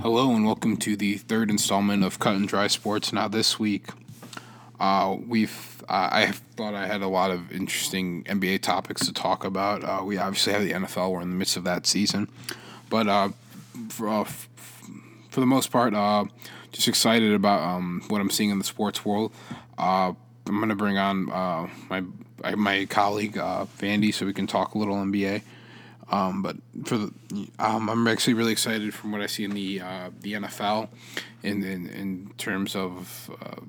Hello and welcome to the third installment of Cut and Dry Sports. Now this week, uh, we've uh, I thought I had a lot of interesting NBA topics to talk about. Uh, we obviously have the NFL. We're in the midst of that season, but uh, for uh, for the most part, uh, just excited about um, what I'm seeing in the sports world. I'm gonna bring on my my colleague Vandy so we can talk a little NBA. Um, but for the, um, I'm actually really excited from what I see in the uh, the NFL, in in, in terms of, uh,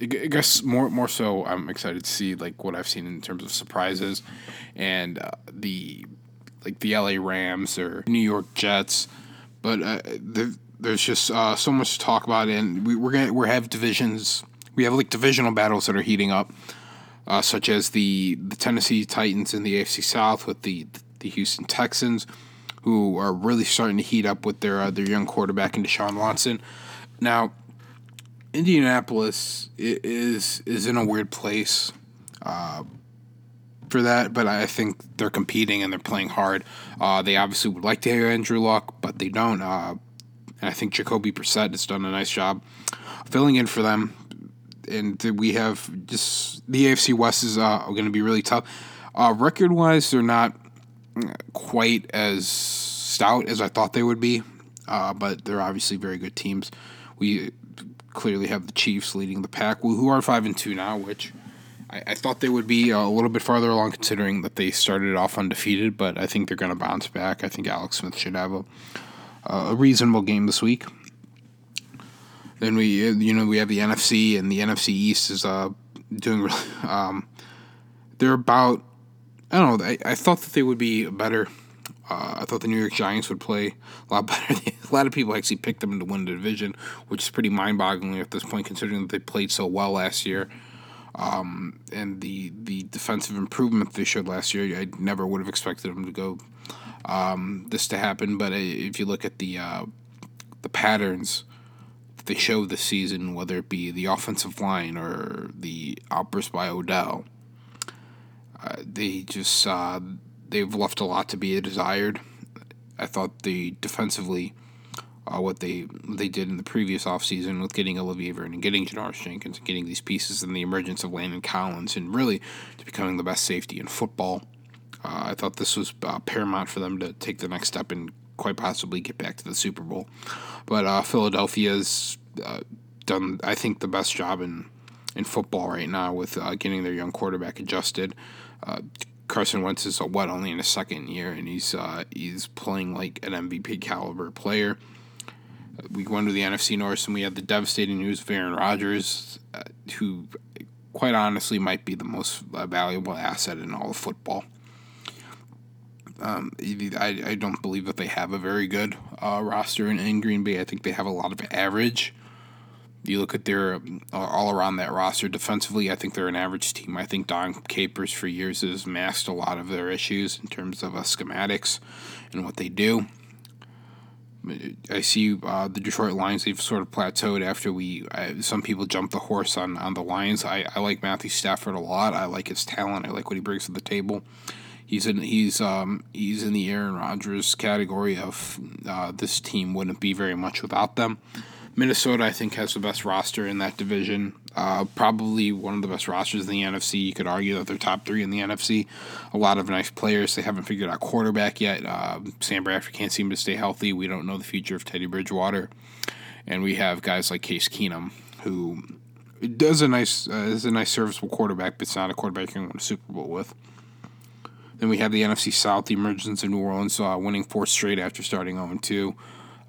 I guess more more so, I'm excited to see like what I've seen in terms of surprises, and uh, the like the LA Rams or New York Jets, but uh, the, there's just uh, so much to talk about, and we, we're gonna we have divisions, we have like divisional battles that are heating up. Uh, such as the, the Tennessee Titans in the AFC South with the the Houston Texans, who are really starting to heat up with their uh, their young quarterback in Deshaun Watson. Now, Indianapolis is is in a weird place uh, for that, but I think they're competing and they're playing hard. Uh, they obviously would like to hear Andrew Luck, but they don't. Uh, and I think Jacoby Brissett has done a nice job filling in for them. And we have just the AFC West is uh, going to be really tough. Uh, record wise, they're not quite as stout as I thought they would be, uh, but they're obviously very good teams. We clearly have the Chiefs leading the pack, who are five and two now, which I, I thought they would be a little bit farther along, considering that they started off undefeated. But I think they're going to bounce back. I think Alex Smith should have a, a reasonable game this week. Then we, you know, we have the NFC, and the NFC East is uh, doing really. Um, they're about I don't know. I, I thought that they would be better. Uh, I thought the New York Giants would play a lot better. a lot of people actually picked them to win the division, which is pretty mind-boggling at this point, considering that they played so well last year. Um, and the the defensive improvement they showed last year, I never would have expected them to go um, this to happen. But if you look at the uh, the patterns that they show this season, whether it be the offensive line or the outburst by Odell uh, they just uh, they've left a lot to be desired. I thought the defensively, uh, what they they did in the previous offseason with getting Olivier Vernon and getting Janoris Jenkins and getting these pieces and the emergence of Landon Collins and really to becoming the best safety in football. Uh, I thought this was uh, paramount for them to take the next step and quite possibly get back to the Super Bowl. But uh, Philadelphia's done, I think, the best job in in football right now with getting their young quarterback adjusted. Uh, Carson Wentz is a, what only in his second year, and he's uh, he's playing like an MVP caliber player. Uh, we go into the NFC North, and we have the devastating news of Aaron Rodgers, uh, who, quite honestly, might be the most uh, valuable asset in all of football. Um, I, I don't believe that they have a very good uh, roster in, in Green Bay. I think they have a lot of average you look at their uh, all around that roster defensively. I think they're an average team. I think Dom Capers for years has masked a lot of their issues in terms of uh, schematics and what they do. I see uh, the Detroit Lions. They've sort of plateaued after we. Uh, some people jump the horse on, on the Lions. I, I like Matthew Stafford a lot. I like his talent. I like what he brings to the table. He's in he's um he's in the Aaron Rodgers category of uh, this team wouldn't be very much without them. Minnesota, I think, has the best roster in that division. Uh, probably one of the best rosters in the NFC. You could argue that they're top three in the NFC. A lot of nice players. They haven't figured out quarterback yet. Uh, Sam Bradford can't seem to stay healthy. We don't know the future of Teddy Bridgewater, and we have guys like Case Keenum who does a nice uh, is a nice serviceable quarterback, but it's not a quarterback you can win a Super Bowl with. Then we have the NFC South, the emergence of New Orleans, uh, winning four straight after starting 0 2.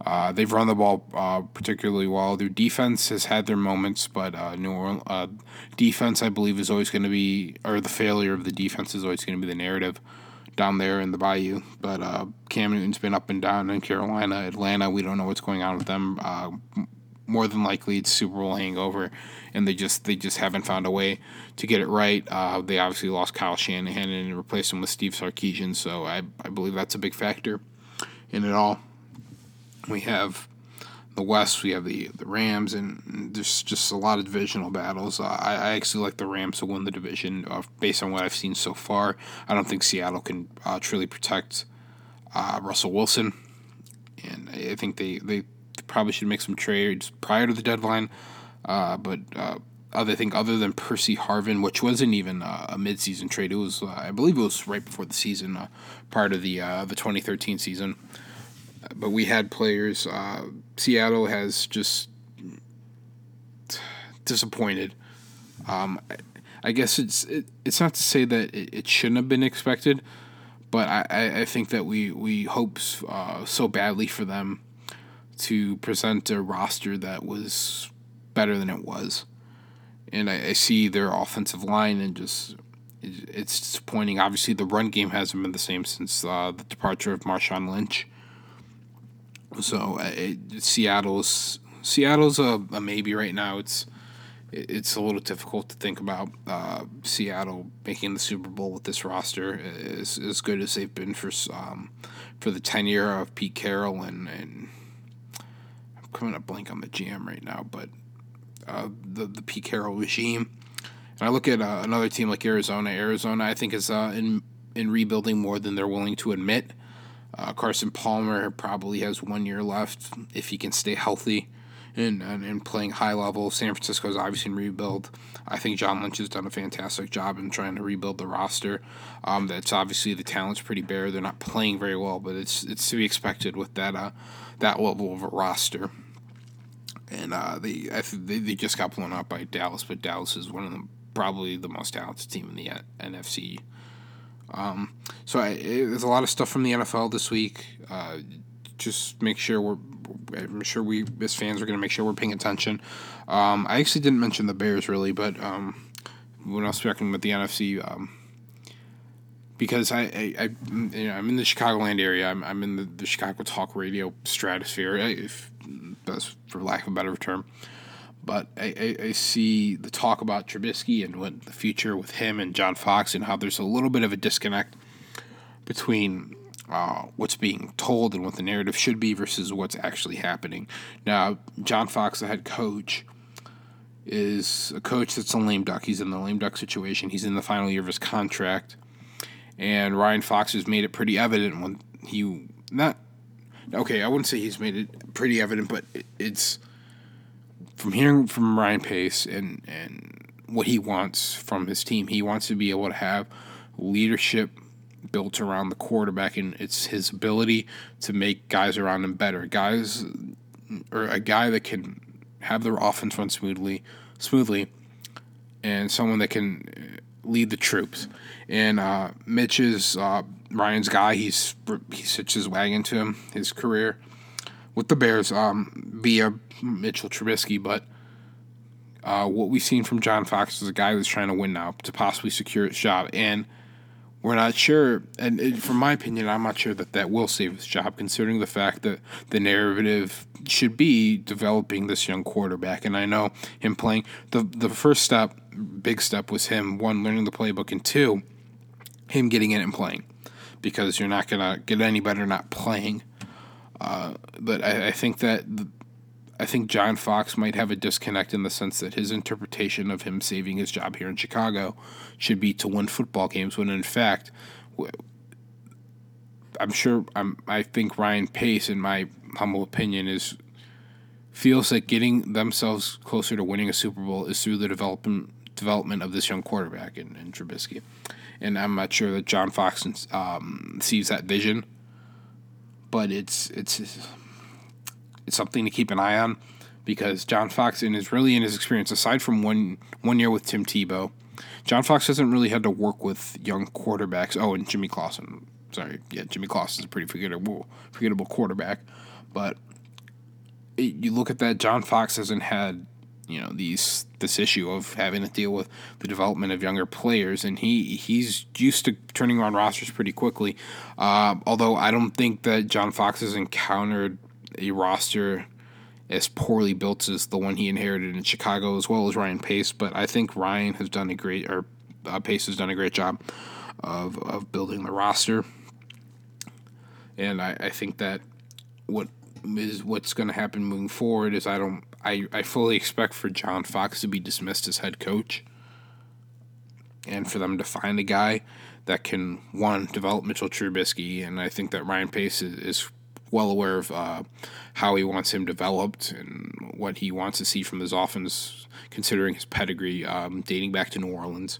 Uh, they've run the ball uh, particularly well. Their defense has had their moments, but uh, New Orleans uh, defense, I believe, is always going to be, or the failure of the defense is always going to be the narrative down there in the Bayou. But uh, Cam Newton's been up and down in Carolina, Atlanta. We don't know what's going on with them. Uh, more than likely, it's Super Bowl hangover, and they just they just haven't found a way to get it right. Uh, they obviously lost Kyle Shanahan and replaced him with Steve Sarkisian, so I I believe that's a big factor in it all we have the West, we have the the Rams, and there's just a lot of divisional battles. Uh, I, I actually like the Rams to win the division uh, based on what I've seen so far. I don't think Seattle can uh, truly protect uh, Russell Wilson and I think they they probably should make some trades prior to the deadline. Uh, but uh, other think other than Percy Harvin, which wasn't even uh, a midseason trade, it was I believe it was right before the season, part of the the 2013 season. But we had players. Uh, Seattle has just disappointed. Um, I guess it's it, it's not to say that it, it shouldn't have been expected, but I, I think that we we hope uh, so badly for them to present a roster that was better than it was and I, I see their offensive line and just it, it's disappointing. Obviously, the run game hasn't been the same since uh, the departure of Marshawn Lynch. So uh, it, Seattle's Seattle's a, a, maybe right now. It's it's a little difficult to think about uh, Seattle making the Super Bowl with this roster as, as good as they've been for um, for the tenure of Pete Carroll and and I'm coming up blank on the GM right now, but uh, the the Pete Carroll regime. And I look at uh, another team like Arizona. Arizona, I think, is uh, in in rebuilding more than they're willing to admit. Uh, Carson Palmer probably has one year left if he can stay healthy and, and, and playing high level. San Francisco is obviously in rebuild. I think John Lynch has done a fantastic job in trying to rebuild the roster. Um, that's obviously the talent's pretty bare. They're not playing very well, but it's it's to be expected with that uh, that level of a roster and uh, they, they they just got blown out by Dallas, but Dallas is one of the probably the most talented team in the uh, NFC. Um, so I, it, there's a lot of stuff from the NFL this week. Uh, just make sure we're I'm sure we as fans are going to make sure we're paying attention. Um, I actually didn't mention the Bears really, but um, when I was talking about the NFC, um, because I, I, I you know, I'm in the Chicagoland area. I'm, I'm in the, the Chicago talk radio stratosphere. If that's for lack of a better term. But I, I, I, see the talk about Trubisky and what the future with him and John Fox and how there's a little bit of a disconnect between uh, what's being told and what the narrative should be versus what's actually happening. Now, John Fox, the head coach, is a coach that's a lame duck. He's in the lame duck situation. He's in the final year of his contract. And Ryan Fox has made it pretty evident when he not okay, I wouldn't say he's made it pretty evident, but it's from hearing from Ryan Pace and and what he wants from his team. He wants to be able to have leadership built around the quarterback, and it's his ability to make guys around him better. Guys, or a guy that can have their offense run smoothly, smoothly, and someone that can lead the troops. And uh, Mitch is uh, Ryan's guy. He's he hitched his wagon to him his career with the Bears um, via Mitchell Trubisky. But uh, what we've seen from John Fox is a guy that's trying to win now to possibly secure his job. And we're not sure, and it, from my opinion, I'm not sure that that will save his job, considering the fact that the narrative should be developing this young quarterback. And I know him playing the the first step, big step, was him one learning the playbook, and two, him getting in and playing, because you're not gonna get any better not playing. Uh, but I, I think that I think John Fox might have a disconnect in the sense that his interpretation of him saving his job here in Chicago should be to win football games, when in fact, I'm sure I'm, I think Ryan Pace, in my humble opinion, is feels that getting themselves closer to winning a Super Bowl is through the development development of this young quarterback in, in Trubisky. And I'm not sure that John Fox um, sees that vision, but it's it's it's something to keep an eye on because John Fox, in his really in his experience, aside from one one year with Tim Tebow, John Fox hasn't really had to work with young quarterbacks. Oh, and Jimmy Clausen. Sorry, yeah, Jimmy Clausen's a pretty forgettable forgettable quarterback, but it, you look at that, John Fox hasn't had you know these this issue of having to deal with the development of younger players, and he he's used to turning around rosters pretty quickly. Uh, although I don't think that John Fox has encountered a roster as poorly built as the one he inherited in Chicago, as well as Ryan Pace. But I think Ryan has done a great, or uh, Pace has done a great job of of building the roster. And I, I think that what is what's going to happen moving forward is I don't I, I fully expect for John Fox to be dismissed as head coach, and for them to find a guy that can one develop Mitchell Trubisky, and I think that Ryan Pace is, is well aware of uh, how he wants him developed and what he wants to see from his offense, considering his pedigree um, dating back to New Orleans.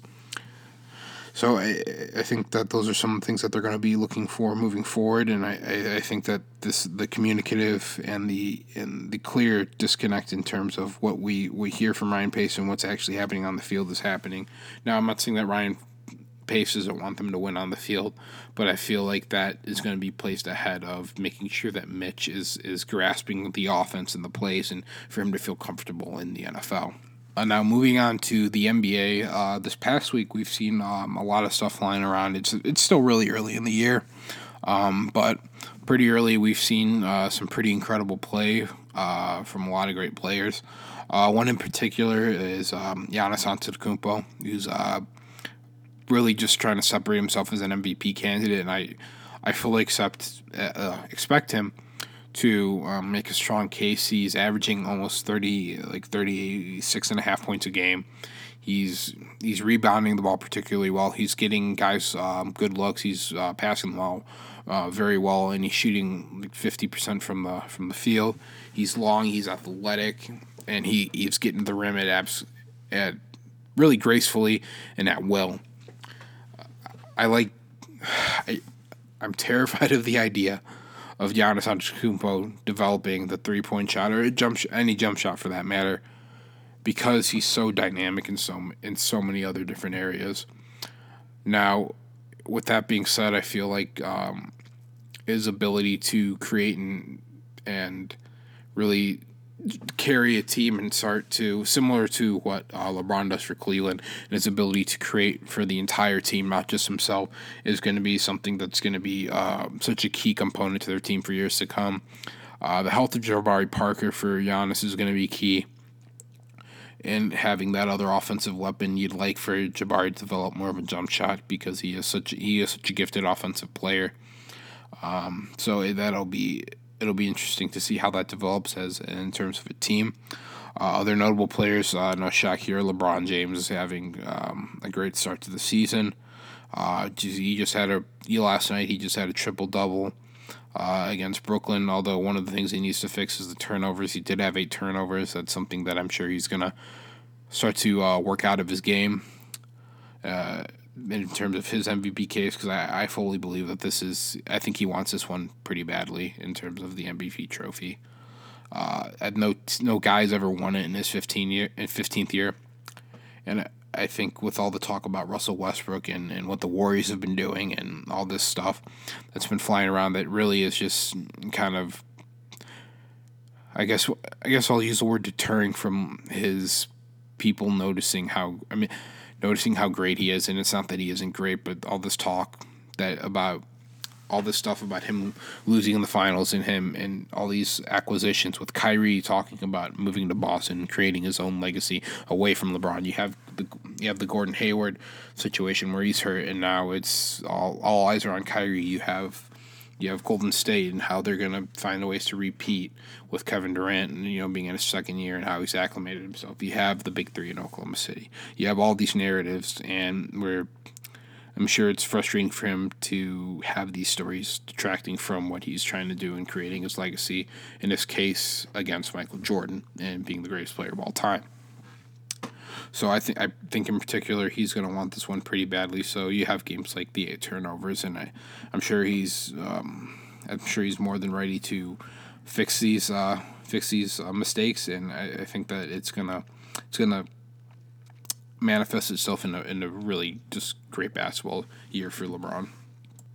So I, I think that those are some things that they're going to be looking for moving forward, and I, I, I think that this the communicative and the and the clear disconnect in terms of what we, we hear from Ryan Pace and what's actually happening on the field is happening. Now I'm not saying that Ryan Pace doesn't want them to win on the field, but I feel like that is going to be placed ahead of making sure that Mitch is is grasping the offense and the plays, and for him to feel comfortable in the NFL. Uh, now moving on to the NBA, uh, this past week we've seen um, a lot of stuff flying around. It's it's still really early in the year, um, but pretty early we've seen uh, some pretty incredible play uh, from a lot of great players. Uh, one in particular is um, Giannis Antetokounmpo, who's uh, really just trying to separate himself as an MVP candidate, and I I fully accept expect him to um, make a strong case. He's averaging almost 30, like 36 and a half points a game. He's he's rebounding the ball particularly well. He's getting guys um, good looks. He's uh, passing the ball uh, very well, and he's shooting like 50% from the from the field. He's long. He's athletic, and he, he's getting to the rim at abs, at really gracefully and at will. I like. I, I'm terrified of the idea of Giannis Antetokounmpo developing the three point shot or jump sh- any jump shot for that matter, because he's so dynamic in so in so many other different areas. Now, with that being said, I feel like um, his ability to create and and really carry a team and start to similar to what uh, LeBron does for Cleveland and his ability to create for the entire team, not just himself, is going to be something that's going to be uh, such a key component to their team for years to come. Uh, the health of Jabari Parker for Giannis is going to be key. And having that other offensive weapon, you'd like for Jabari to develop more of a jump shot because he is such he is such a gifted offensive player. Um, so that'll be it'll be interesting to see how that develops as in terms of a team. Uh, other notable players, uh, no shock here, LeBron James is having um, a great start to the season. Uh, he just had a last night. He just had a triple double uh, against Brooklyn. Although one of the things he needs to fix is the turnovers. He did have eight turnovers. That's something that I'm sure he's gonna start to uh, work out of his game. In terms of his MVP case because I, I fully believe that this is I think he wants this one pretty badly in terms of the MVP trophy. Uh, no no guys ever won it in his fifteen year in fifteenth year, and I think with all the talk about Russell Westbrook and, and what the Warriors have been doing and all this stuff that's been flying around, that really is just kind of I guess I guess I'll use the word deterring from his people noticing how I mean noticing how great he is, and it's not that he isn't great, but all this talk that about all this stuff about him losing in the finals and him and all these acquisitions with Kyrie talking about moving to Boston and creating his own legacy away from LeBron. You have the you have the Gordon Hayward situation where he's hurt and now it's all all eyes are on Kyrie. You have you have Golden State and how they're going to find ways to repeat with Kevin Durant and you know being in his second year and how he's acclimated himself. You have the big three in Oklahoma City. You have all these narratives, and we're I'm sure it's frustrating for him to have these stories detracting from what he's trying to do and creating his legacy. In this case, against Michael Jordan and being the greatest player of all time. So I think I think in particular he's going to want this one pretty badly. So you have games like the eight turnovers, and I, I'm sure he's um, I'm sure he's more than ready to fix these uh, fix these uh, mistakes, and I, I, think that it's gonna it's gonna manifest itself in a in a really just great basketball year for LeBron.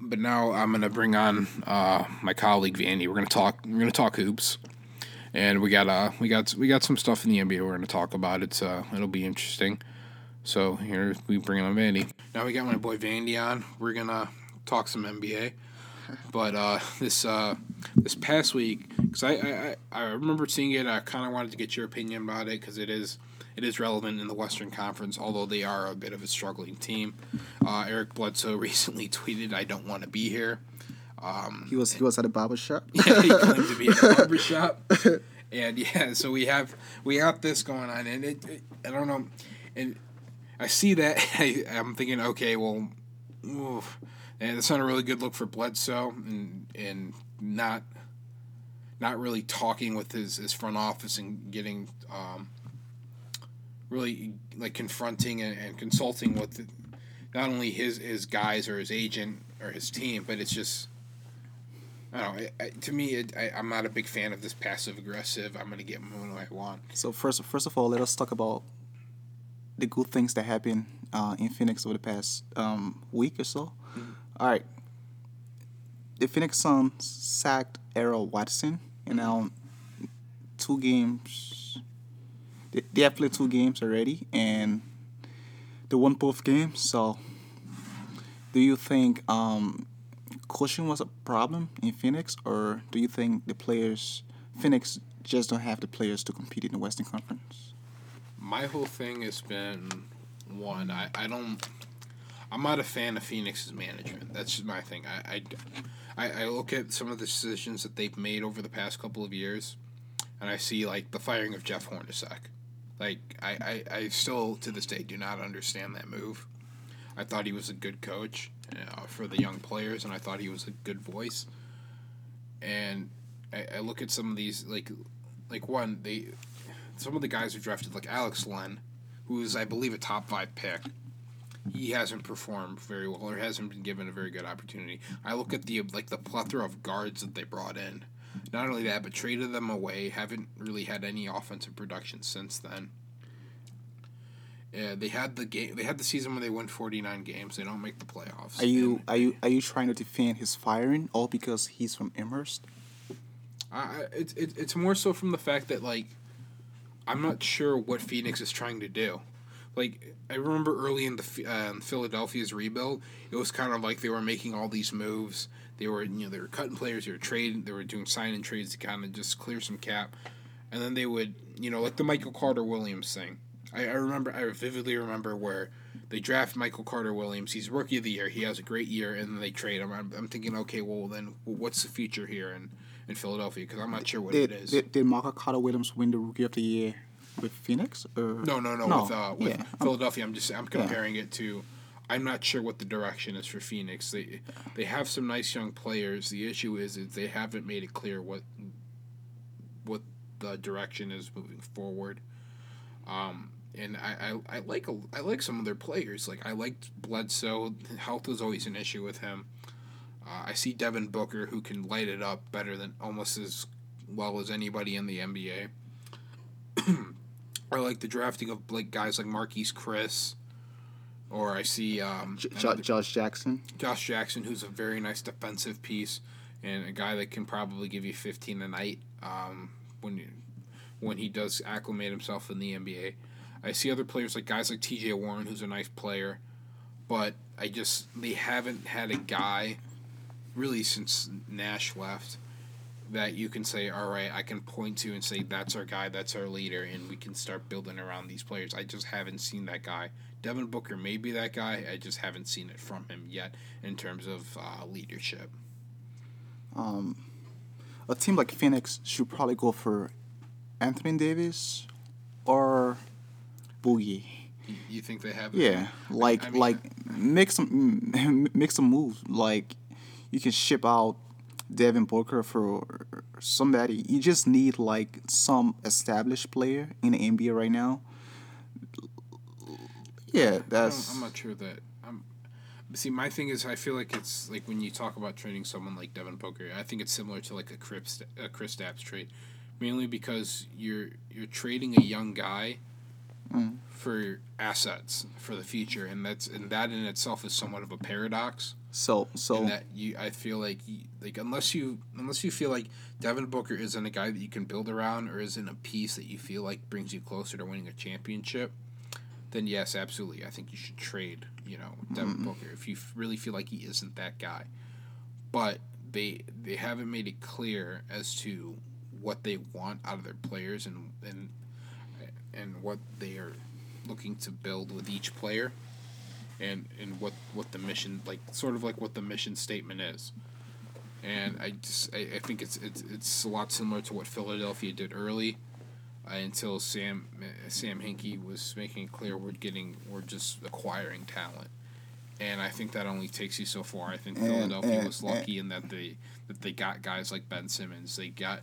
But now I'm gonna bring on uh, my colleague Vandy. We're gonna talk. We're gonna talk hoops and we got uh we got we got some stuff in the NBA we're to talk about. It's uh it'll be interesting. So here we bring on Vandy. Now we got my boy Vandy on. We're gonna talk some NBA. But uh, this uh, this past week, because I, I I remember seeing it, I kind of wanted to get your opinion about it because it is it is relevant in the Western Conference, although they are a bit of a struggling team. Uh, Eric Bledsoe recently tweeted, "I don't want to be here." Um, he was he was at a barber shop. yeah, he claimed to be at a barber shop. and yeah, so we have we have this going on, and it, it I don't know, and I see that I, am thinking, okay, well, oof, and it's not a really good look for Bledsoe, and and not not really talking with his, his front office and getting um, really like confronting and, and consulting with not only his his guys or his agent or his team, but it's just I don't know. It, it, to me, it, I, I'm not a big fan of this passive aggressive. I'm gonna get what I want. So first, first of all, let us talk about the good things that happened uh, in Phoenix over the past um, week or so. Mm-hmm. All right, the Phoenix Suns sacked Earl Watson, and now two games. They, they have played two games already, and they won both games. So, do you think um, coaching was a problem in Phoenix, or do you think the players, Phoenix, just don't have the players to compete in the Western Conference? My whole thing has been one. I, I don't. I'm not a fan of Phoenix's management. That's just my thing. I, I, I look at some of the decisions that they've made over the past couple of years, and I see like the firing of Jeff Hornacek. Like I, I, I still to this day do not understand that move. I thought he was a good coach uh, for the young players, and I thought he was a good voice. And I, I look at some of these like, like one they, some of the guys who drafted like Alex Len, who is I believe a top five pick. He hasn't performed very well, or hasn't been given a very good opportunity. I look at the like the plethora of guards that they brought in. Not only that, but traded them away. Haven't really had any offensive production since then. Yeah, they had the game. They had the season when they won forty nine games. They don't make the playoffs. Are you are you are you trying to defend his firing all because he's from Amherst? Uh, it's it, it's more so from the fact that like, I'm not sure what Phoenix is trying to do. Like I remember early in the uh, Philadelphia's rebuild, it was kind of like they were making all these moves. They were you know they were cutting players, they were trading, they were doing signing trades to kind of just clear some cap, and then they would you know like the Michael Carter Williams thing I, I remember, I vividly remember where they draft Michael Carter Williams. He's rookie of the year. He has a great year, and then they trade him. I'm, I'm thinking, okay, well then, what's the future here in, in Philadelphia? Because I'm not sure what did, it is. Did, did Michael Carter Williams win the rookie of the year with Phoenix? Or? No, no, no. no with, uh, with yeah. Philadelphia, I'm just I'm comparing yeah. it to. I'm not sure what the direction is for Phoenix. They they have some nice young players. The issue is is they haven't made it clear what what the direction is moving forward. Um, and I, I, I like a, I like some of their players. Like I liked Bledsoe. Health was always an issue with him. Uh, I see Devin Booker who can light it up better than almost as well as anybody in the NBA. I like the drafting of like guys like Marquese Chriss, or I see um, J- Josh Jackson. Josh Jackson, who's a very nice defensive piece and a guy that can probably give you 15 a night um, when you, when he does acclimate himself in the NBA. I see other players like guys like T.J. Warren, who's a nice player, but I just they haven't had a guy really since Nash left that you can say, all right, I can point to and say that's our guy, that's our leader, and we can start building around these players. I just haven't seen that guy. Devin Booker may be that guy. I just haven't seen it from him yet in terms of uh, leadership. Um, a team like Phoenix should probably go for Anthony Davis or Boogie. You think they have? Yeah, like I mean, like make some make some moves. Like you can ship out Devin Booker for somebody. You just need like some established player in the NBA right now. Yeah, that's. I'm not sure that. I'm. See, my thing is, I feel like it's like when you talk about trading someone like Devin Booker, I think it's similar to like a Chris a Kristaps trade, mainly because you're you're trading a young guy mm. for assets for the future, and that's and that in itself is somewhat of a paradox. So so that you, I feel like you, like unless you unless you feel like Devin Booker isn't a guy that you can build around or isn't a piece that you feel like brings you closer to winning a championship, then yes, absolutely, I think you should trade. You know, Devin mm Booker if you really feel like he isn't that guy, but they they haven't made it clear as to what they want out of their players and and and what they are looking to build with each player and and what what the mission like sort of like what the mission statement is. And I just I, I think it's, it's it's a lot similar to what Philadelphia did early uh, until Sam Sam Hinkie was making it clear we're getting we're just acquiring talent. And I think that only takes you so far. I think Philadelphia was lucky in that they that they got guys like Ben Simmons. They got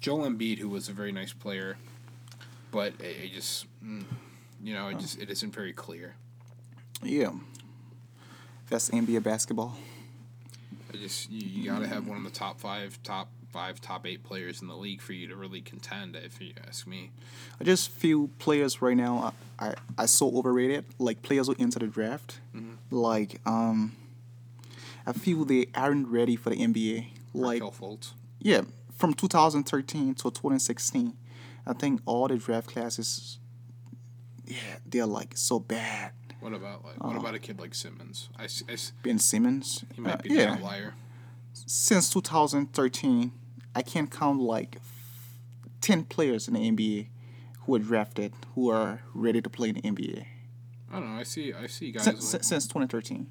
Joel Embiid, who was a very nice player, but it, it just, mm, you know, it just it isn't very clear. Yeah. That's NBA basketball. I just you, you got to have one of the top five, top five, top eight players in the league for you to really contend. If you ask me, I just feel players right now I I so overrated. Like players who enter the draft, like um, I feel they aren't ready for the NBA. Like Fultz. yeah, from 2013 to 2016, I think all the draft classes, yeah, they're like so bad. What about like what about a kid like Simmons? I, I Ben Simmons, he might uh, be the yeah. outlier. Since 2013, I can't count like 10 players in the NBA who are drafted who are ready to play in the NBA. I don't know. I see. I see guys. Since, like, since 2013.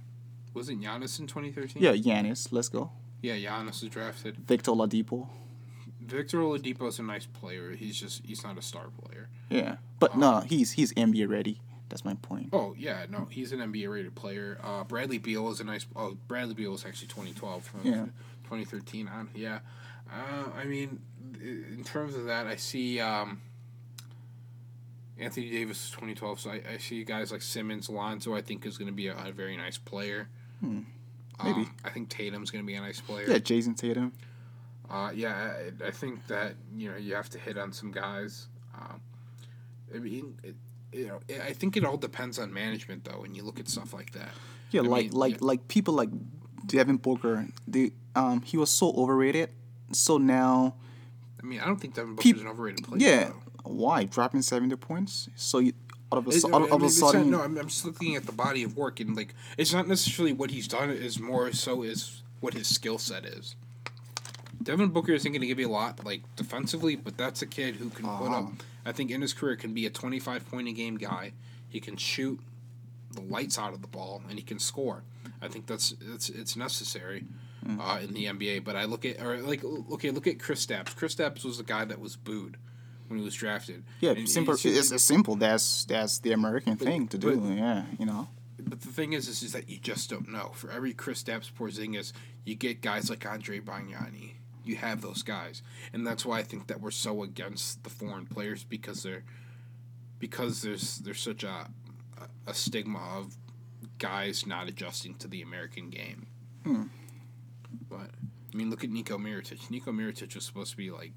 was it Giannis in 2013? Yeah, Giannis, let's go. Yeah, Giannis was drafted. Victor Oladipo. Victor Oladipo's a nice player. He's just he's not a star player. Yeah, but no, he's he's NBA ready. That's my point. Oh yeah, no, he's an NBA rated player. Uh, Bradley Beal is a nice. Oh, Bradley Beal is actually 2012. from Yeah. 2013 on. Yeah, uh, I mean, in terms of that, I see um, Anthony Davis is 2012. So I, I see guys like Simmons, Lonzo. I think is going to be a, a very nice player. Hmm. Maybe. Um, I think Tatum's going to be a nice player. Yeah, Jayson Tatum. Uh, yeah, I, I think that you know you have to hit on some guys. Um, I mean, it, you know, I think it all depends on management though. When you look at stuff like that, Yeah, I like mean, like yeah. like people like Devin Booker. The um he was so overrated. So now, I mean, I don't think Devin Booker's Peop- an overrated player. yeah, though. why dropping seventy points? So you, all of a, It- I mean, of a it's not- sudden, no, I'm, I'm just looking at the body of work and like it's not necessarily what he's done. Is more so is what his skill set is. Devin Booker isn't going to give you a lot, like defensively, but that's a kid who can put up. Uh-huh. I think in his career can be a 25 point a game guy. He can shoot the lights out of the ball and he can score. I think that's it's it's necessary Mm. uh, in the NBA. But I look at or like okay, look at Kristaps. Chris Stapps was the guy that was booed when he was drafted. yeah, And simple. It's, it's simple. That's that's the American thing to do. but- yeah, you know. But the thing is, is, is that you just don't know. For every Kristaps Porzingis, you get guys like Andre Bargnani. You have those guys, and that's why I think that we're so against the foreign players because they're because there's there's such a a stigma of guys not adjusting to the American game. Hmm. But I mean, look at Nico Mirotic. Nico Mirotic was supposed to be like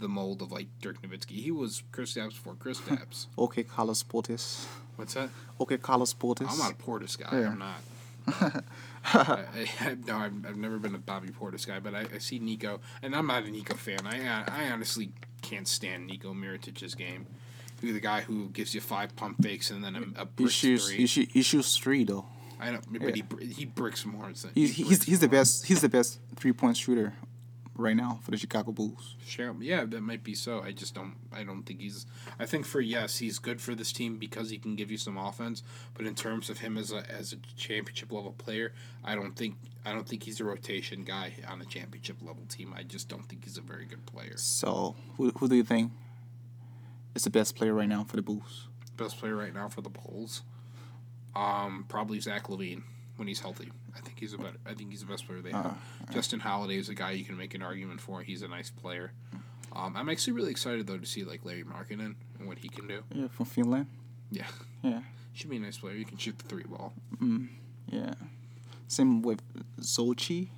the mold of like Dirk Nowitzki. He was Kristaps before Chris Stapps. Okay, Carlos Portis. What's that? Okay, Carlos Portis. I'm not a Portis guy. Yeah. I'm not. I, I, no, I've, I've never been a Bobby Portis guy, but I, I see Nico, and I'm not a Nico fan. I I honestly can't stand Nico Mirotic's game. He's the guy who gives you five pump fakes and then a, a He shoots. three. He, shoot, he shoots three though. I don't, but he he bricks more. Than, He's he he's, bricks he's the best. He's the best three point shooter right now for the Chicago Bulls. Sure, yeah, that might be so. I just don't. I don't think he's. I think for yes, he's good for this team because he can give you some offense. But in terms of him as a as a championship level player, I don't think I don't think he's a rotation guy on a championship level team. I just don't think he's a very good player. So who who do you think is the best player right now for the Bulls? Best player right now for the Bulls, um, probably Zach LaVine when he's healthy. I think he's a better. I think he's the best player they have. Justin Holiday is a guy you can make an argument for. He's a nice player. Um, I'm actually really excited though to see like Larry Markkanen and what he can do. Yeah, from Finland. Yeah. Yeah. Should be a nice player. You can shoot the three ball. Yeah. Same with Zhou Qi.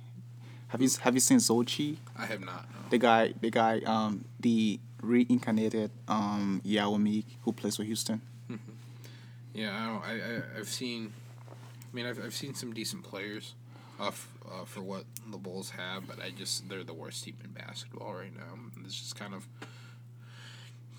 Have you have you seen Zhou Qi? I have not. No. The guy, the guy, um, the reincarnated um Yao Ming who plays for Houston. Yeah, I don't. I, I I've seen. I mean, I've I've seen some decent players, uh, f- uh, for what the Bulls have, but I just they're the worst team in basketball right now. It's just kind of.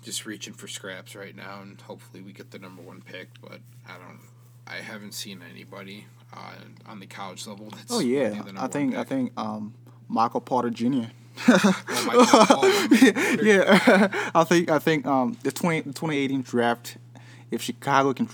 Just reaching for scraps right now, and hopefully we get the number one pick. But I don't. I haven't seen anybody uh, on the college level. That's Oh yeah, of the number I think I think um Michael Porter Jr. Oh, Michael- Michael Porter. yeah, I think I think um the 20, 2018 draft, if Chicago can,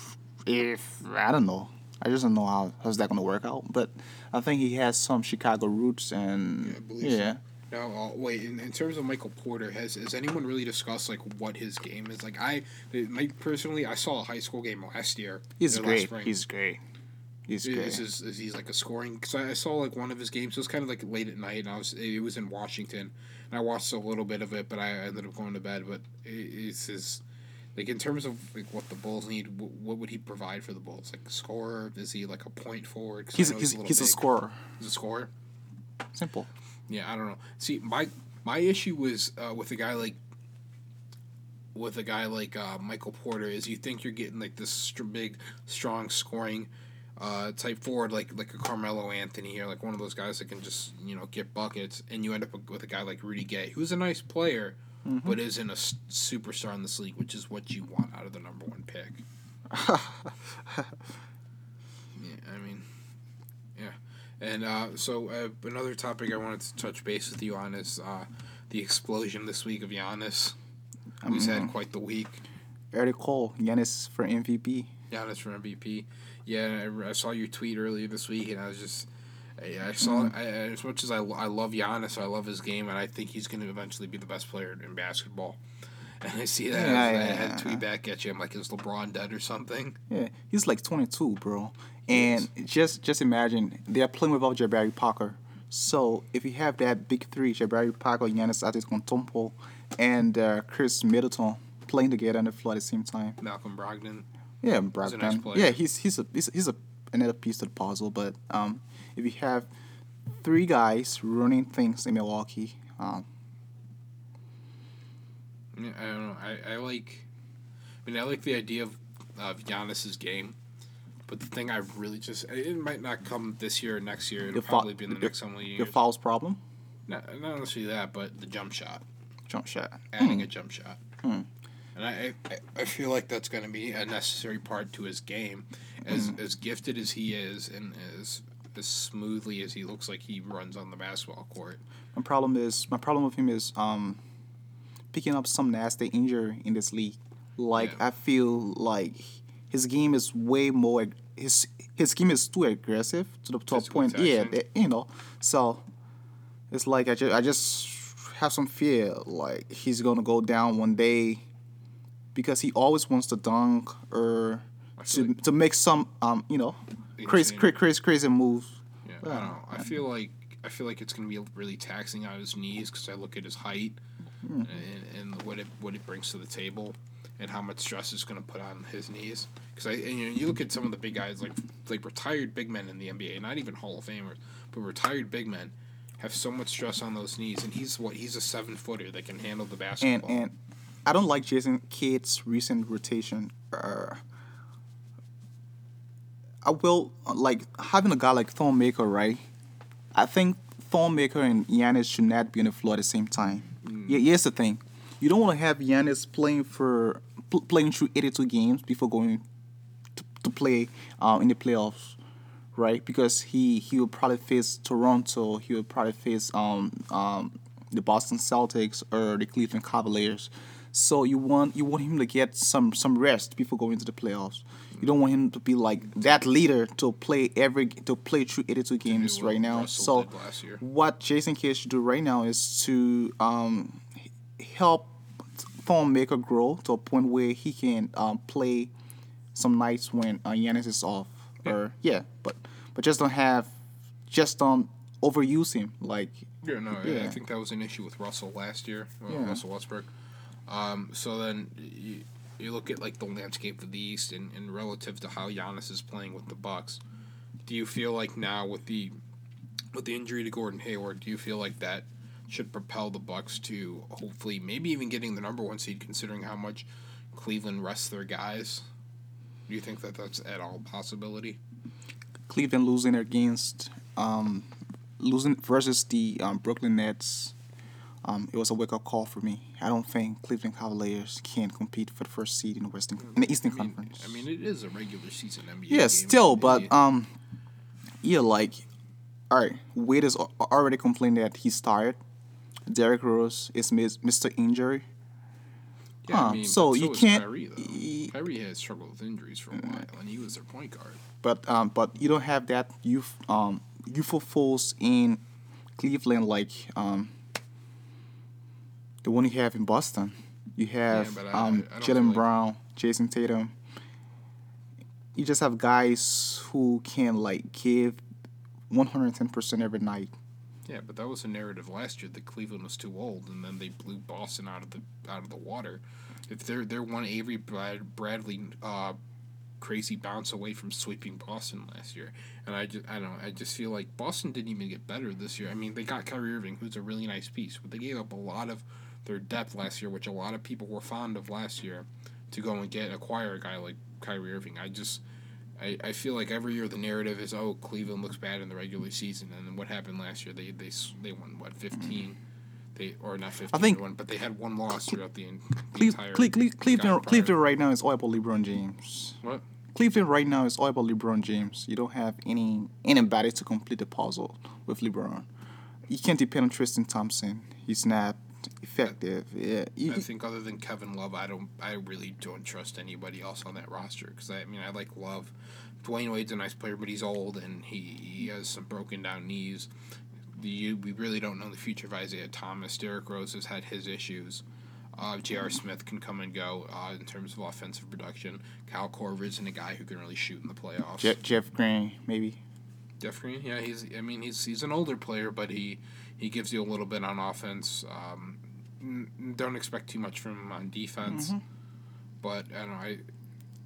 if I don't know, I just don't know how how's that gonna work out. But I think he has some Chicago roots and Yeah, yeah. so. Now, uh, wait. In, in terms of Michael Porter, has has anyone really discussed like what his game is? Like, I, my personally, I saw a high school game last year. He's great. He's great. He's Is, great. is, is he's like a scoring? Because I, I saw like one of his games. It was kind of like late at night, and I was it was in Washington, and I watched a little bit of it, but I ended up going to bed. But it, it's his like in terms of like what the Bulls need, what, what would he provide for the Bulls? Like scorer? Is he like a point forward? He's know he's, little he's a scorer. He's a scorer. Simple. Yeah, I don't know. See, my my issue was uh, with a guy like with a guy like uh, Michael Porter is you think you're getting like this str- big, strong scoring uh, type forward like like a Carmelo Anthony or like one of those guys that can just you know get buckets, and you end up with a guy like Rudy Gay, who's a nice player, but isn't a superstar in this league, which is what you want out of the number one pick. Yeah, I mean, yeah, and uh, so uh, another topic I wanted to touch base with you on is uh, the explosion this week of Giannis, who's had quite the week. Eric Cole, Giannis for MVP. Giannis for MVP. Yeah, I, I saw your tweet earlier this week, and I was just. I, I saw I, as much as I, I love Giannis, I love his game, and I think he's going to eventually be the best player in basketball. And I see that, Yeah, I, yeah, I had yeah. to tweet back at you. I'm like, is LeBron dead or something? Yeah, he's like 22, bro. And just just imagine they are playing without Jabari Parker. So if you have that big three, Jabari Parker, Giannis Antetokounmpo, and uh, Khris Middleton playing together on the floor at the same time, Malcolm Brogdon. yeah, Brogdon. nice yeah, he's he's a he's, he's a another piece to the puzzle. But um, if you have three guys running things in Milwaukee, um, Yeah, I don't know. I, I like. I mean, I like the idea of of Giannis's game, but the thing I really just it might not come this year or next year. It'll Your probably be in the your- next several your years. fouls problem, Not, not necessarily that, but the jump shot, jump shot. adding a jump shot, Hmm. and I, I I feel like that's going to be a necessary part to his game, as Hmm. as gifted as he is, and as as smoothly as he looks like he runs on the basketball court. My problem is my problem with him is um picking up some nasty injury in this league. Like Yeah. I feel like his game is way more his his game is too aggressive to the to a Physical point. Yeah, you know. So it's like I just I just have some fear like he's gonna go down one day because he always wants to dunk or to, to make some um you know crazy Insane. crazy crazy, crazy moves. Yeah, I don't know. I feel like I feel like it's going to be really taxing on his knees because I look at his height and, and what it what it brings to the table and how much stress it's going to put on his knees. Because I and, you know you look at some of the big guys like like retired big men in the NBA, not even Hall of Famers, but retired big men have so much stress on those knees, and he's what he's a seven footer that can handle the and basketball. and I don't like Jason Kidd's recent rotation. Uh, I will like having a guy like Thon Maker, right? I think Thon Maker and Giannis should not be on the floor at the same time. Yeah, here's the thing: you don't want to have Giannis playing for pl- playing through 82 games before going to, to play um, in the playoffs, right? Because he he will probably face Toronto. He will probably face um um the Boston Celtics or the Cleveland Cavaliers. So you want you want him to get some some rest before going to the playoffs. You don't want him to be like that leader to play every to play through 82 games right now. So did last year. what Jason Kidd should do right now is to um, help Thon Maker grow to a point where he can um, play some nights when uh, Giannis is off. Or yeah, but but just don't have just don't overuse him. Like Yeah, no, I- I think that was an issue with Russell last year, uh, Yeah. Russell Westbrook. Um, so then you, you look at like the landscape of the East and, and relative to how Giannis is playing with the Bucks. Do you feel like now with the with the injury to Gordon Hayward, do you feel like that should propel the Bucks to hopefully maybe even getting the number one seed, considering how much Cleveland rests their guys? Do you think that that's at all possibility? Cleveland losing against um, losing versus the um, Brooklyn Nets. Um, it was a wake up call for me. I don't think Cleveland Cavaliers can compete for the first seed in the Western in the Eastern I mean, Conference. I mean, it is a regular season NBA. Yeah, game. still, but It- um, yeah, like, all right, Wade has already complained that he's tired. Derrick Rose is Mr. Injury. Yeah, Huh, I mean, so but you is can't- Kyrie, though. Kyrie has struggled with injuries for a while, and he was their point guard. But um, but you don't have that youth um youthful force in Cleveland like um the one you have in Boston. You have but I- um I Jalen like- Brown, Jayson Tatum. You just have guys who can like give one hundred and ten percent every night. Yeah, but that was a narrative last year that Cleveland was too old, and then they blew Boston out of the out of the water. If they're they're one Avery Brad, Bradley uh, crazy bounce away from sweeping Boston last year, and I just I don't know I just feel like Boston didn't even get better this year. I mean they got Kyrie Irving, who's a really nice piece, but they gave up a lot of their depth last year, which a lot of people were fond of last year, to go and get acquire a guy like Kyrie Irving. I just I, I feel like every year the narrative is oh Cleveland looks bad in the regular season and then what happened last year they they they won what 15 they or not 15 I think- they won, but they had one loss throughout the, the Cle- entire Cle- Cle- Cleveland. Cleveland right now is all about LeBron James. what Cleveland right now is all about LeBron James. You don't have any anybody to complete the puzzle with LeBron. You can't depend on Tristan Thompson. He's not effective. Yeah, you- I think other than Kevin Love I don't I really don't trust anybody else on that roster because I mean I like Love Dwyane Wade's a nice player but he's old and he, he has some broken down knees the, we really don't know the future of Isaiah Thomas Derrick Rose has had his issues Uh, J.R. Smith can come and go uh, in terms of offensive production. Kyle Korver isn't a guy who can really shoot in the playoffs. Je- Jeff Green, maybe. Jeff Green, yeah, he's. I mean, he's he's an older player, but he he gives you a little bit on offense. Um, n- don't expect too much from him on defense, but I don't know. I,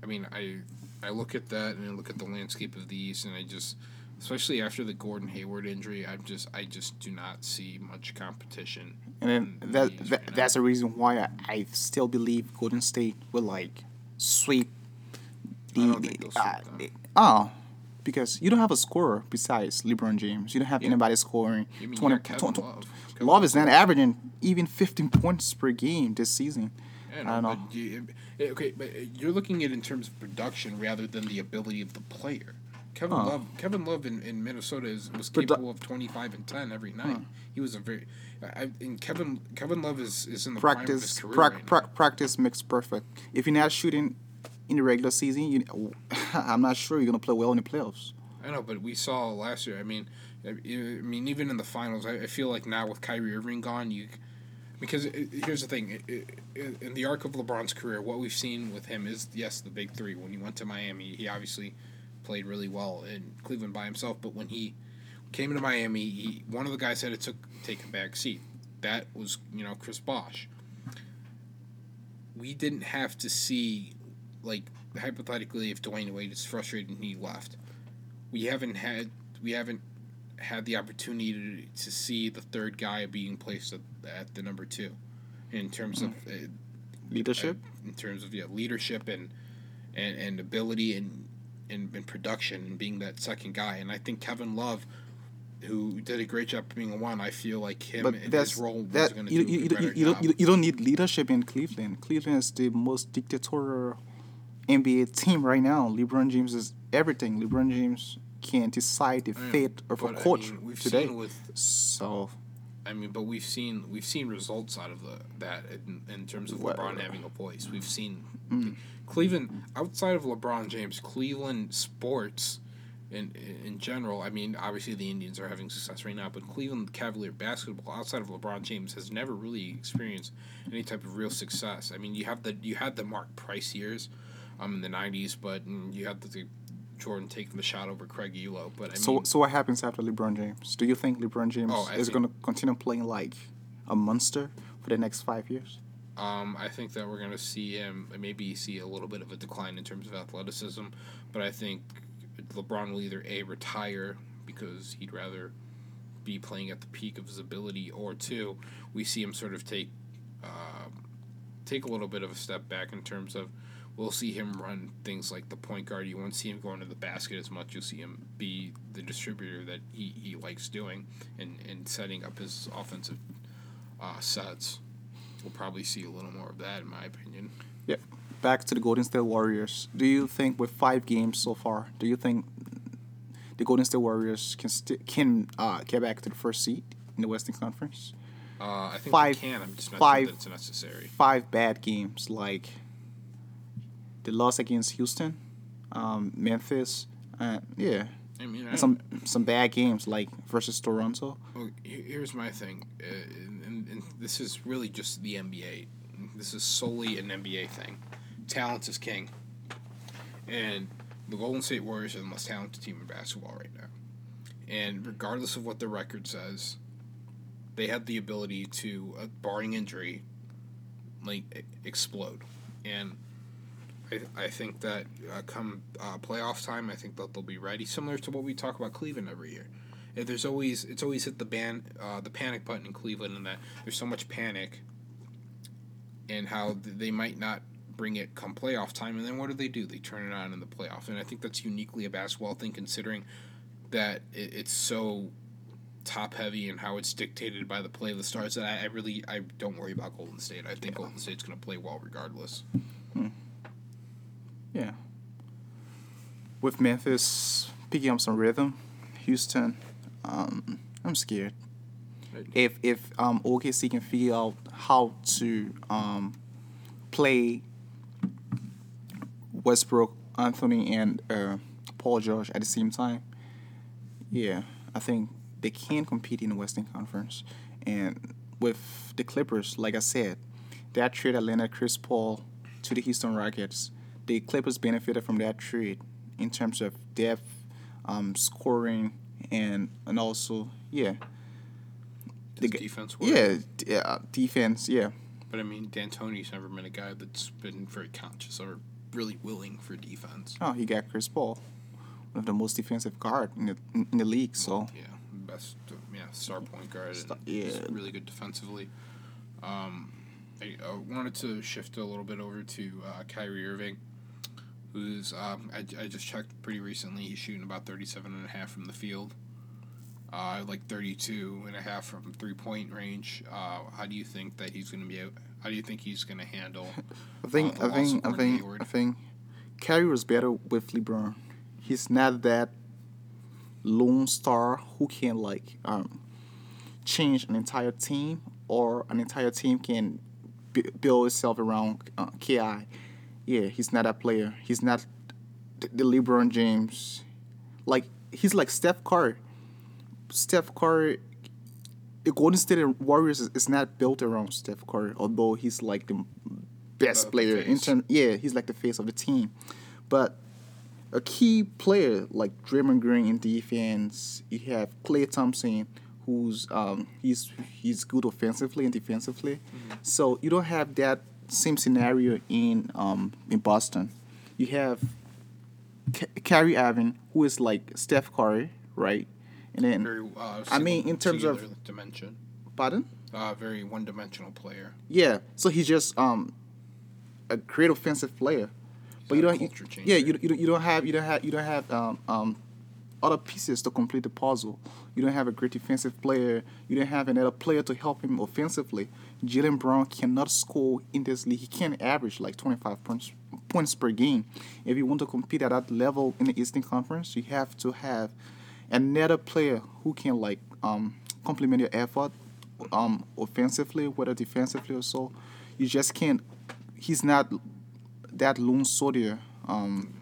I mean, I I look at that and I look at the landscape of the East, and I just, especially after the Gordon Hayward injury, I'm just I just do not see much competition. And then that, that right that's the reason why I, I still believe Golden State will like sweep the, I don't think the- they'll sweep uh, them. the- oh because you don't have a scorer besides LeBron James. You don't have Yeah. anybody scoring. You mean 20, got Kevin 20 Love. Kevin Love is not averaging even 15 points per game this season. I I don't know. but you, okay, but you're looking at it in terms of production rather than the ability of the player. Kevin Huh. Love, Kevin Love in, in Minnesota is was capable of 25 and 10 every night. He was a very, I, and Kevin Kevin Love is, is in the prime of his Practice, career prac- right prac- practice makes perfect. If you're not shooting in the regular season, you, I'm not sure you're gonna play well in the playoffs. I know, but we saw last year. I mean, I, mean, even in the finals, I, feel like now with Kyrie Irving gone, you because here's the thing: in the arc of LeBron's career, what we've seen with him is yes, the big three. When he went to Miami, he obviously played really well in Cleveland by himself. But when he came to Miami, he, one of the guys had to took, take a back seat. That was you know Chris Bosh. We didn't have to see, like hypothetically, if Dwyane Wade is frustrated and he left we haven't had we haven't had the opportunity to, to see the third guy being placed at, at the number two in terms of uh, Leadership. in terms of yeah leadership and and, and ability and, and and production and being that second guy and I think Kevin Love who did a great job being a one I feel like him but and that's his role was that going to do you, a you, better you, you, job. don't, you, you don't need leadership in Cleveland. Cleveland is the most dictatorial NBA team right now. LeBron James is everything. LeBron James can decide the fate of a but, I coach mean, we've today. seen with so I mean, but we've seen we've seen results out of the that in, in terms of Well- LeBron having a voice. We've seen Mm. Cleveland outside of LeBron James, Cleveland sports in in general. I mean, obviously the Indians are having success right now, but Cleveland Cavalier basketball outside of LeBron James has never really experienced any type of real success. I mean, you have the you had the Mark Price years, um, in the '90s, but you have the, the Jordan taking the shot over Craig Ehlo. But I mean, so so what happens after LeBron James? Do you think LeBron James Oh, is going to continue playing like a monster for the next five years? Um, I think that we're going to see him maybe see a little bit of a decline in terms of athleticism, but I think LeBron will either a retire because he'd rather be playing at the peak of his ability, or two, we see him sort of take um, take a little bit of a step back in terms of we'll see him run things like the point guard. You won't see him going to the basket as much. You'll see him be the distributor that he, he likes doing and, and setting up his offensive uh, sets. We'll probably see a little more of that, in my opinion. Yep. Back to the Golden State Warriors. Do you think with five games so far, do you think the Golden State Warriors can st- can uh, get back to the first seed in the Western Conference? Uh, I think Five- they can. I'm just not five- sure that it's necessary. Five bad games like the loss against Houston, um, Memphis, uh, yeah, I mean, I some some bad games like versus Toronto. Well, here's my thing, uh, and, and, this is really just the NBA. This is solely an NBA thing. Talent is king, and the Golden State Warriors are the most talented team in basketball right now. And regardless of what the record says, they have the ability to, uh, barring injury, like explode, and I, I think that uh, come uh, playoff time, I think that they'll be ready. Similar to what we talk about Cleveland every year. If there's always it's always hit the ban uh, the panic button in Cleveland, and that there's so much panic, and how they might not bring it come playoff time, and then what do they do? They turn it on in the playoff, and I think that's uniquely a basketball thing, considering that it, it's so top heavy and how it's dictated by the play of the stars that I, I really I don't worry about Golden State. I think Golden State's going to play well regardless. Yeah. With Memphis picking up some rhythm, Houston, um, I'm scared. If if um, OKC can figure out how to um, play Westbrook, Anthony, and uh, Paul George at the same time, yeah, I think they can compete in the Western Conference. And with the Clippers, like I said, that trade Atlanta Chris Paul to the Houston Rockets, the Clippers benefited from that trade in terms of depth, um, scoring, and and also yeah, Does g- defense work? yeah, d- yeah, defense, yeah, But I mean, D'Antoni's never been a guy that's been very conscious or really willing for defense. Oh, he got Chris Paul, one of the most defensive guard in the in the league. So Yeah, best uh, yeah star point guard. Star- yeah. really good defensively. Um, I uh, wanted to shift a little bit over to uh, Kyrie Irving, who's um, I, I just checked pretty recently. He's shooting about 37 and a half from the field. Uh, like 32 and a half from three point range. Uh, how do you think that he's going to be? out- How do you think he's going to handle? I think Uh, I think I think Hayward. I think Kyrie was better with LeBron. He's not that lone star who can like um, change an entire team or an entire team can b- build itself around uh, Ki. Yeah, he's not a player. He's not the, LeBron James. Like he's like Steph Curry. Steph Curry. The Golden State Warriors is, is not built around Steph Curry, although he's like the best The player in terms. Yeah, he's like the face of the team, but a key player like Draymond Green in defense. You have Klay Thompson, who's um, he's he's good offensively and defensively. So you don't have that same scenario in um, in Boston. You have K- Kyrie Irving, who is like Steph Curry, right? And then, Very. Uh, I mean, in terms of- dimension, pardon? uh, very one dimensional player. Yeah. So he's just um, a great offensive player, but you don't. You, yeah, you, you don't- you don't have you don't have you don't have um, um, other pieces to complete the puzzle. You don't have a great defensive player. You don't have another player to help him offensively. Jaylen Brown cannot score in this league. He can't average like 25 points points per game. If you want to compete at that level in the Eastern Conference, you have to have another player who can like um, complement your effort um, offensively, whether defensively or so. You just can't. He's not that lone soldier um,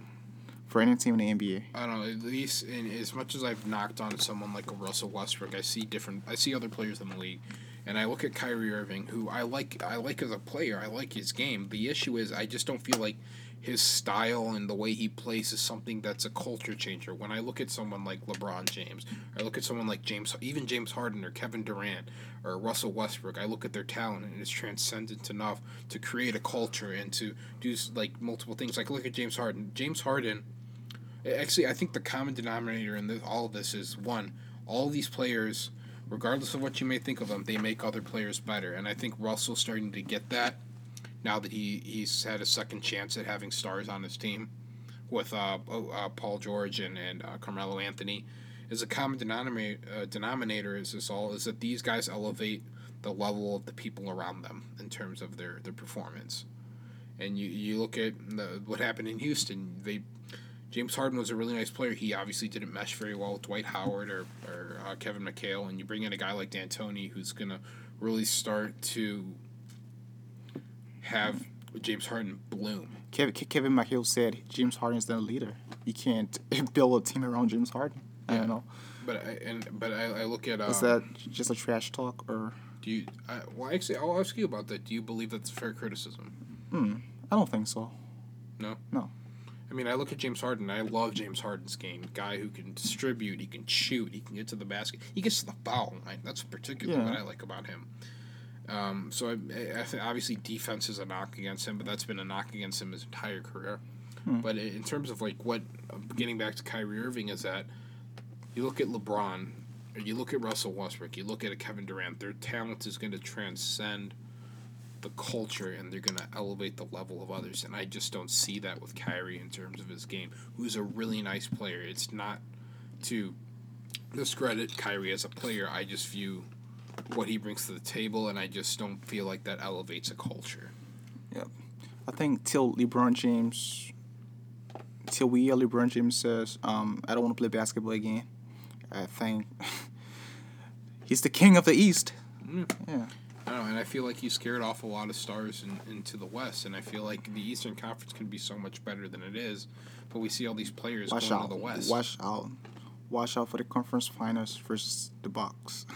for any team in the NBA. I don't know. At least, in, as much as I've knocked on someone like a Russell Westbrook, I see different. I see other players in the league, and I look at Kyrie Irving, who I like. I like as a player. I like his game. The issue is, I just don't feel like his style and the way he plays is something that's a culture changer. When I look at someone like LeBron James, I look at someone like James, even James Harden or Kevin Durant or Russell Westbrook, I look at their talent and it's transcendent enough to create a culture and to do like multiple things. Like look at James Harden. James Harden. Actually, I think the common denominator in this, all of this is one: all these players, regardless of what you may think of them, they make other players better. And I think Russell's starting to get that now that he he's had a second chance at having stars on his team with uh, oh, uh, Paul George and and uh, Carmelo Anthony. Is a common denominator uh, denominator is this all is that these guys elevate the level of the people around them in terms of their their performance. And you, you look at the, what happened in Houston. They James Harden was a really nice player. He obviously didn't mesh very well with Dwight Howard or, or uh, Kevin McHale. And you bring in a guy like D'Antoni who's going to really start to have James Harden bloom. Kevin, Kevin McHale said James Harden is not a leader. You can't build a team around James Harden. I Yeah. don't know. But I, and but I, I look at um, Is that just a trash talk or? do you I, well actually I'll ask you about that. Do you believe that's fair criticism? Hmm, I don't think so. No. No. I mean, I look at James Harden. I love James Harden's game. Guy who can distribute, he can shoot, he can get to the basket, he gets to the foul line. That's particularly Yeah. what I like about him. Um, so I, I think obviously defense is a knock against him, but that's been a knock against him his entire career. But in terms of like what, getting back to Kyrie Irving, is that you look at LeBron, or you look at Russell Westbrook, you look at a Kevin Durant. Their talent is going to transcend the culture, and they're going to elevate the level of others. And I just don't see that with Kyrie in terms of his game, who's a really nice player. It's not to discredit Kyrie as a player. I just view what he brings to the table, and I just don't feel like that elevates a culture. Yep. I think till LeBron James, till we hear LeBron James says, um, "I don't want to play basketball again," I think he's the king of the East. Mm. Yeah, I don't know, and I feel like he scared off a lot of stars in, into the West, and I feel like the Eastern Conference can be so much better than it is. But we see all these players watch going out, to the West. watch out, watch out for the conference finals versus the Bucks.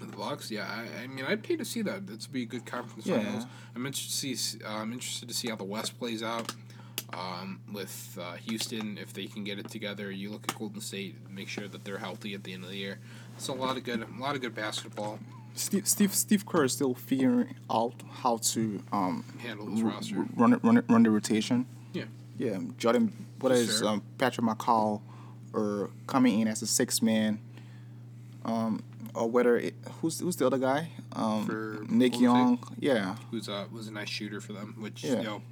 The Bucks, yeah. I, I mean, I'd pay to see that. That's be a good conference Yeah. finals. I'm interested to see. Uh, I'm interested to see how the West plays out. Um, with uh, Houston, if they can get it together, you look at Golden State, make sure that they're healthy at the end of the year. It's a lot of good, a lot of good basketball. Steve Steve Steve Kerr is still figuring out how to um, Handle his r- roster. run it, run it, run the rotation. Yeah. Yeah, Jordan. What is um, Patrick McCaw, or coming in as a six man, um, or whether it, who's who's the other guy? Um, For Nick Golden Young. Yeah, who's uh, was a nice shooter for them, which Yeah. you know,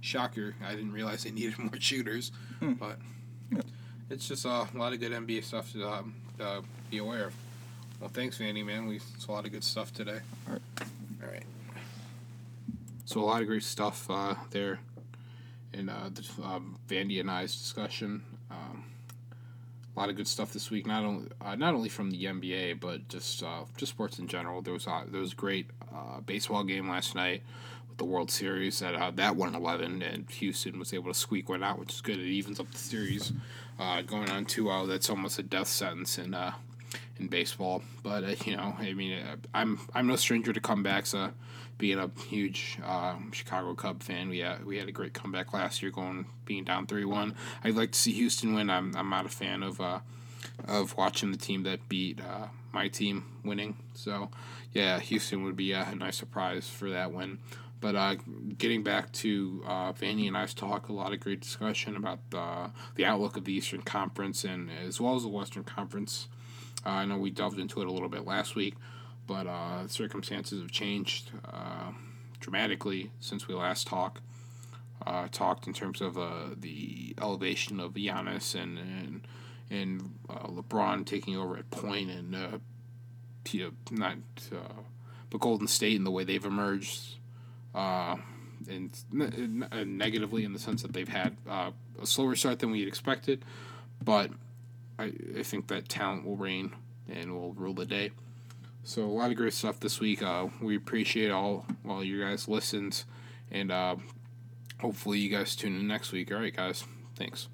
shocker. I didn't realize they needed more shooters, Hmm. but Yeah. it's just uh, a lot of good NBA stuff to uh, be aware of. Well, thanks, Vandy man. We it's a lot of good stuff today. All right. All right. So a lot of great stuff uh, there, in uh, the, um, Vandy and I's discussion. Um, a lot of good stuff this week. Not only uh, not only from the NBA, but just uh, just sports in general. There was uh, there was a great uh, baseball game last night with the World Series that uh, that won eleven, and Houston was able to squeak one out, which is good. It evens up the series. Uh, going on two zero, that's almost a death sentence in uh, in baseball. But uh, you know, I mean, uh, I'm I'm no stranger to comebacks. Uh, being a huge uh, Chicago Cub fan, we had, we had a great comeback last year, going being down three one. I'd like to see Houston win. I'm I'm not a fan of uh, of watching the team that beat uh, my team winning. So yeah, Houston would be a, nice surprise for that win. But uh, getting back to uh, Vanny and I's talk, a lot of great discussion about the, the outlook of the Eastern Conference and as well as the Western Conference. Uh, I know we delved into it a little bit last week, but uh, circumstances have changed uh, dramatically since we last talked. Uh, talked in terms of uh, the elevation of Giannis and and, and uh, LeBron taking over at point and not but Golden State and the way they've emerged and negatively in the sense that they've had uh, a slower start than we had expected, but I, I think that talent will reign and will rule the day. So a lot of great stuff this week. Uh, we appreciate all all you guys listens, and uh, hopefully you guys tune in next week. All right, guys. Thanks.